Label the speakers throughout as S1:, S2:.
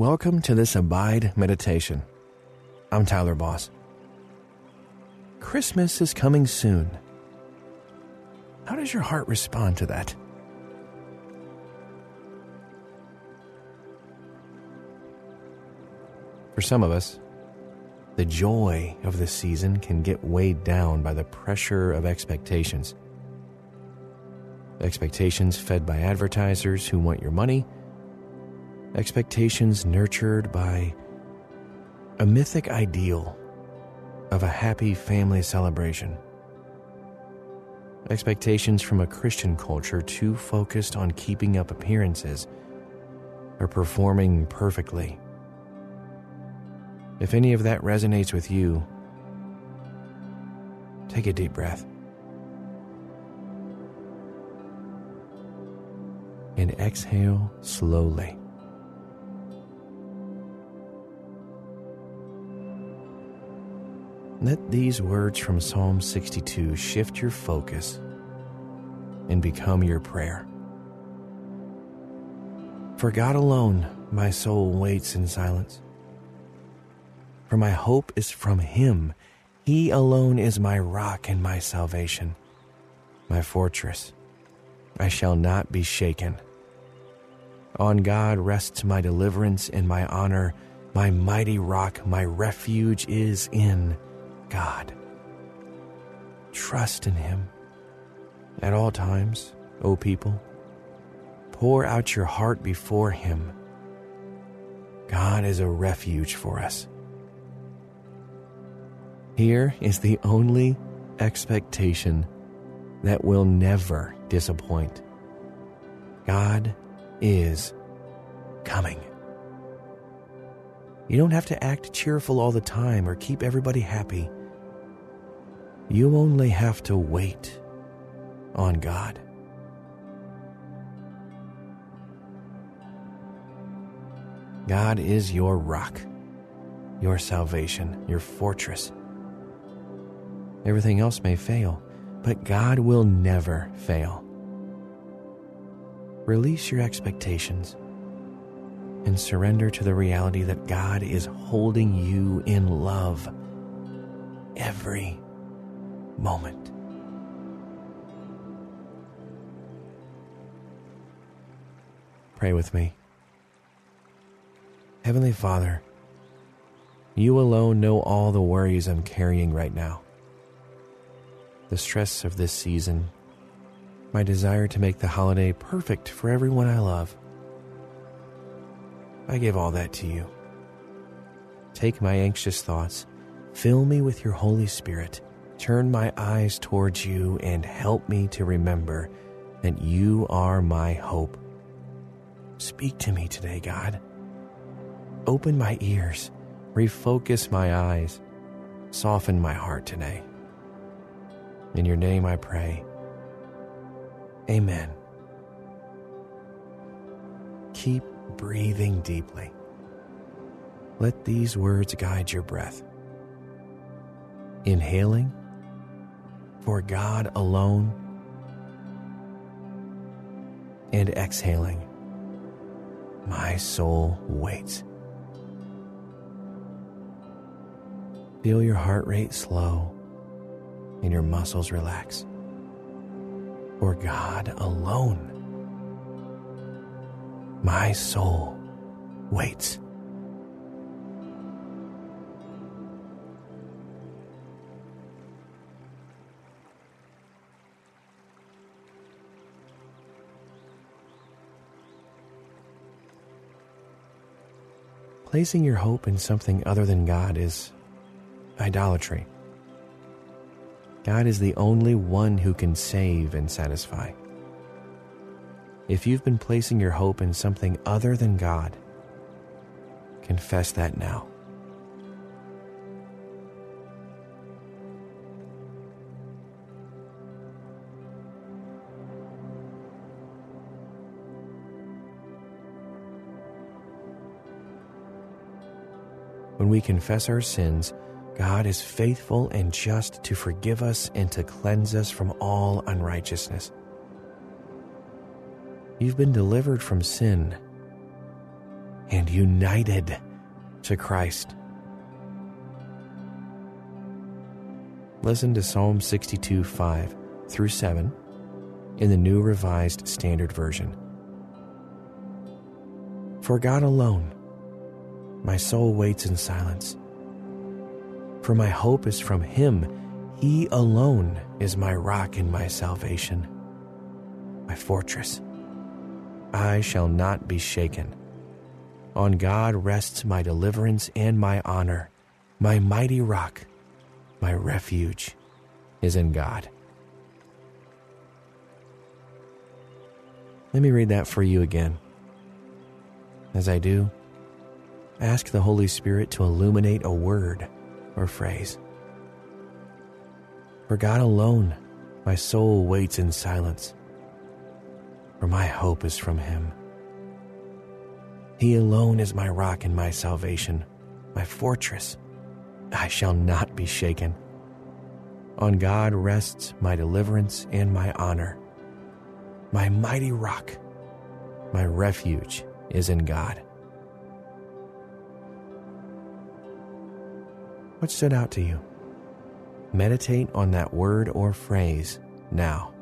S1: Welcome to this Abide Meditation. I'm Tyler Boss. Christmas is coming soon. How does your heart respond to that? For some of us, the joy of the season can get weighed down by the pressure of expectations. Expectations fed by advertisers who want your money, expectations nurtured by a mythic ideal of a happy family celebration, expectations from a Christian culture too focused on keeping up appearances or performing perfectly. If any of that resonates with you, take a deep breath. And exhale slowly. Let these words from Psalm 62 shift your focus and become your prayer. For God alone, my soul waits in silence for my hope is from him. He alone is my rock and my salvation, my fortress. I shall not be shaken. On God rests my deliverance and my honor. My mighty rock, my refuge is in God. Trust in Him at all times, O people. Pour out your heart before Him. God is a refuge for us. Here is the only expectation that will never disappoint God is coming. You don't have to act cheerful all the time or keep everybody happy. You only have to wait on God. God is your rock, your salvation, your fortress Everything else may fail, but God will never fail. Release your expectations and surrender to the reality that God is holding you in love every moment. Pray with me. Heavenly Father, you alone know all the worries I'm carrying right now the stress of this season, my desire to make the holiday perfect for everyone I love. I give all that to you. Take my anxious thoughts, fill me with your Holy Spirit, turn my eyes towards you, and help me to remember that you are my hope. Speak to me today, God. Open my ears, refocus my eyes, soften my heart today. In your name I pray. Amen. Keep breathing deeply. Let these words guide your breath. Inhaling for God alone, and exhaling, my soul waits. Feel your heart rate slow and your muscles relax. For God alone, my soul waits. Placing your hope in something other than God is idolatry. God is the only one who can save and satisfy. If you've been placing your hope in something other than God, confess that now. When we confess our sins, God is faithful and just to forgive us and to cleanse us from all unrighteousness. You've been delivered from sin. and united to Christ. Listen to Psalm 62 5 through 7 in the New Revised Standard Version. For God alone, my soul waits in silence. For my hope is from Him. He alone is my rock and my salvation, my fortress. I shall not be shaken. On God rests my deliverance and my honor, my mighty rock my refuge is in God. Let me read that for you again. As I do, ask the Holy Spirit to illuminate a word or phrase. For God alone, my soul waits in silence, for my hope is from Him. He alone is my rock and my salvation, my fortress I shall not be shaken. On God rests my deliverance and my honor. My mighty rock, my refuge is in God. What stood out to you? Meditate on that word or phrase now.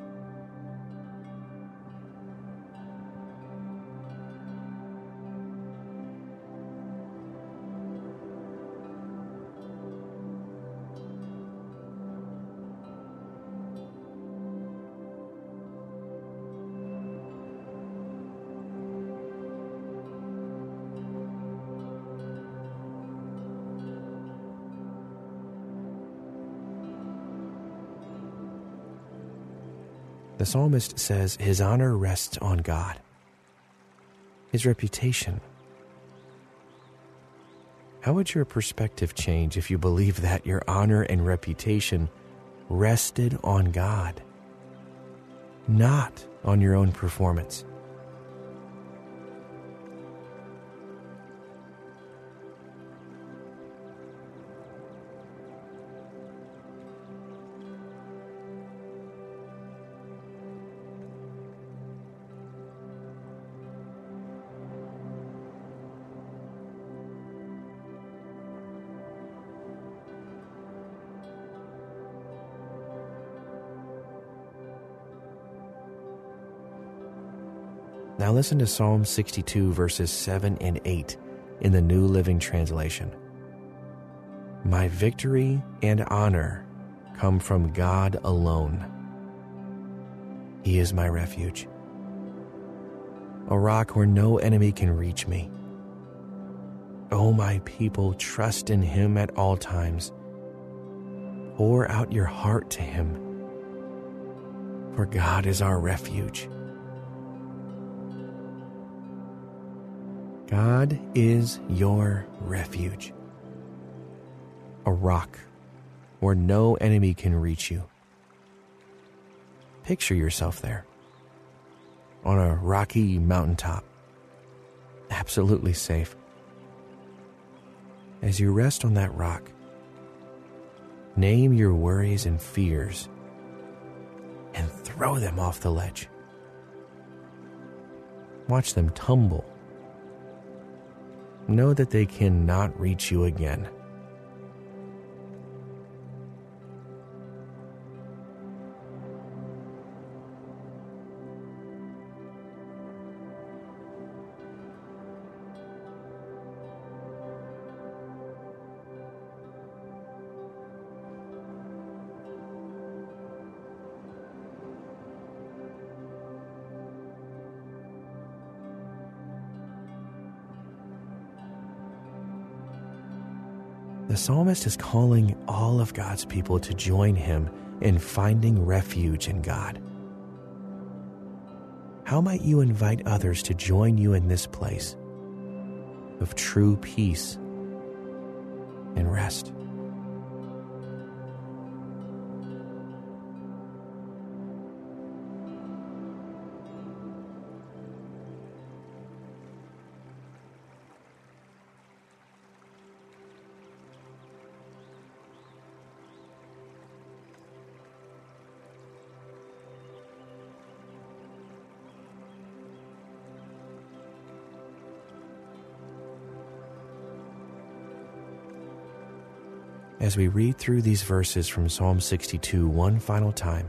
S1: The psalmist says his honor rests on God, his reputation. How would your perspective change if you believe that your honor and reputation rested on God, not on your own performance? Now listen to Psalm 62, verses 7 and 8 in the New Living Translation. My victory and honor come from God alone. He is my refuge, a rock where no enemy can reach me. Oh, my people, trust in him at all times. Pour out your heart to him, for God is our refuge God is your refuge, a rock where no enemy can reach you. Picture yourself there on a rocky mountaintop, absolutely safe. As you rest on that rock, name your worries and fears and throw them off the ledge. Watch them tumble know that they cannot reach you again. The psalmist is calling all of God's people to join him in finding refuge in God. How might you invite others to join you in this place of true peace and rest? As we read through these verses from Psalm 62 one final time,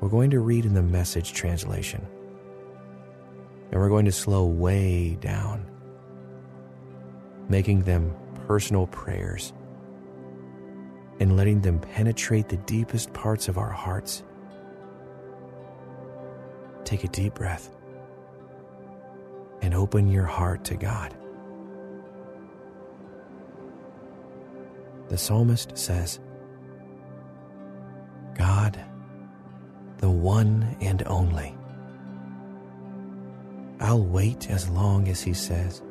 S1: we're going to read in the message translation. And we're going to slow way down, making them personal prayers and letting them penetrate the deepest parts of our hearts. Take a deep breath and open your heart to God. The psalmist says, God, the one and only. I'll wait as long as he says.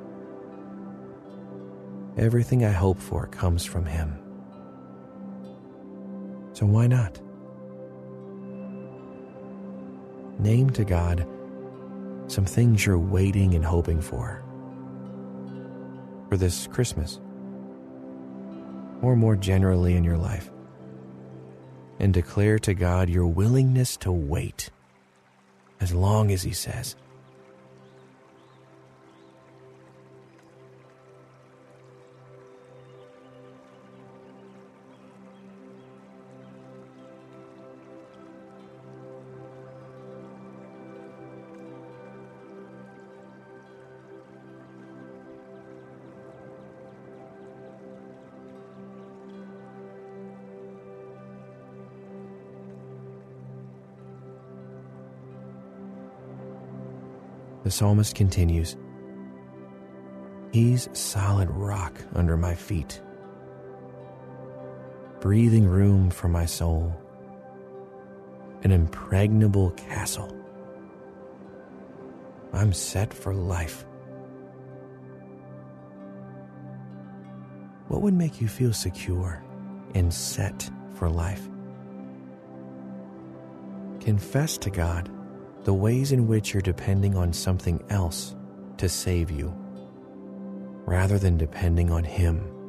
S1: Everything I hope for comes from him. So why not? Name to God some things you're waiting and hoping for. For this Christmas, or more generally in your life, and declare to God your willingness to wait as long as He says. The psalmist continues He's solid rock under my feet, breathing room for my soul, an impregnable castle. I'm set for life. What would make you feel secure and set for life? Confess to God the ways in which you're depending on something else to save you, rather than depending on Him.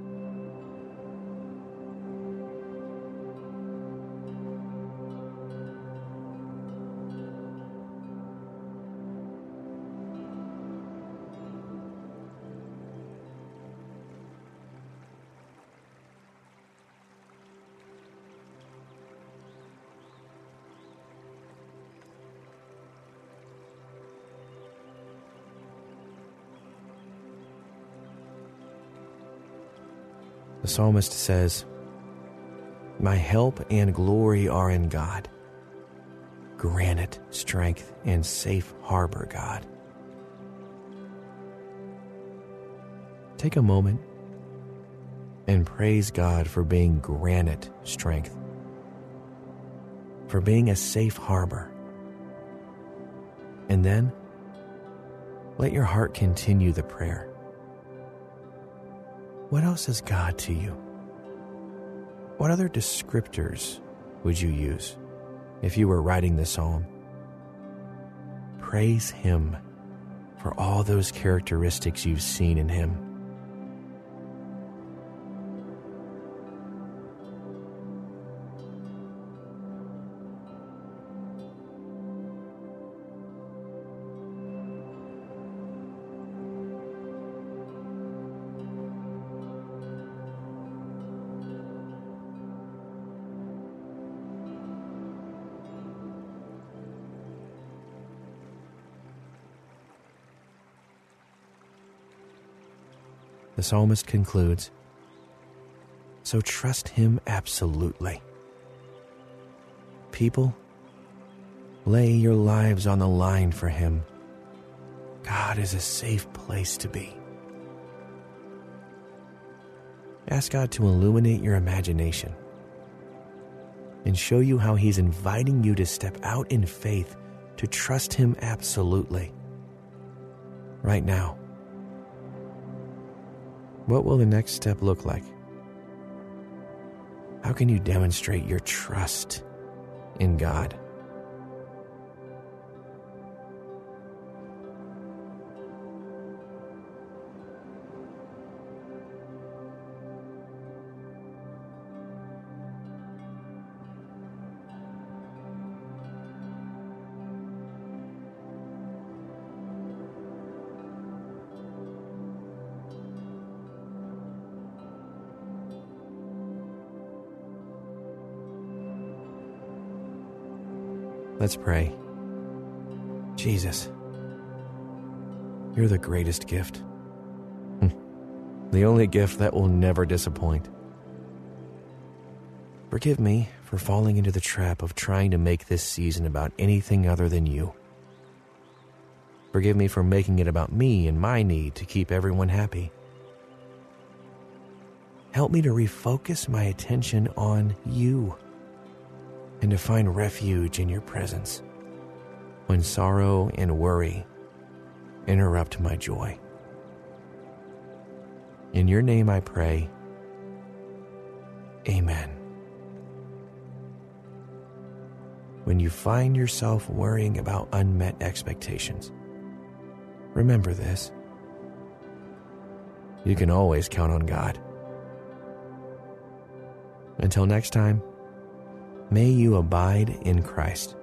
S1: The psalmist says, My help and glory are in God, granite, strength, and safe harbor, God. Take a moment and praise God for being granite strength, for being a safe harbor. And then let your heart continue the prayer. What else is God to you? What other descriptors would you use if you were writing the psalm? Praise Him for all those characteristics you've seen in Him. The psalmist concludes So trust him absolutely. People, lay your lives on the line for him. God is a safe place to be. Ask God to illuminate your imagination and show you how He's inviting you to step out in faith to trust Him absolutely. Right now. What will the next step look like? How can you demonstrate your trust in God? Let's pray. Jesus, you're the greatest gift. Hmm. the only gift that will never disappoint. Forgive me for falling into the trap of trying to make this season about anything other than you. Forgive me for making it about me and my need to keep everyone happy. Help me to refocus my attention on you and to find refuge in your presence when sorrow and worry interrupt my joy. In your name I pray. Amen. When you find yourself worrying about unmet expectations, remember this. You can always count on God. Until next time, may you abide in Christ.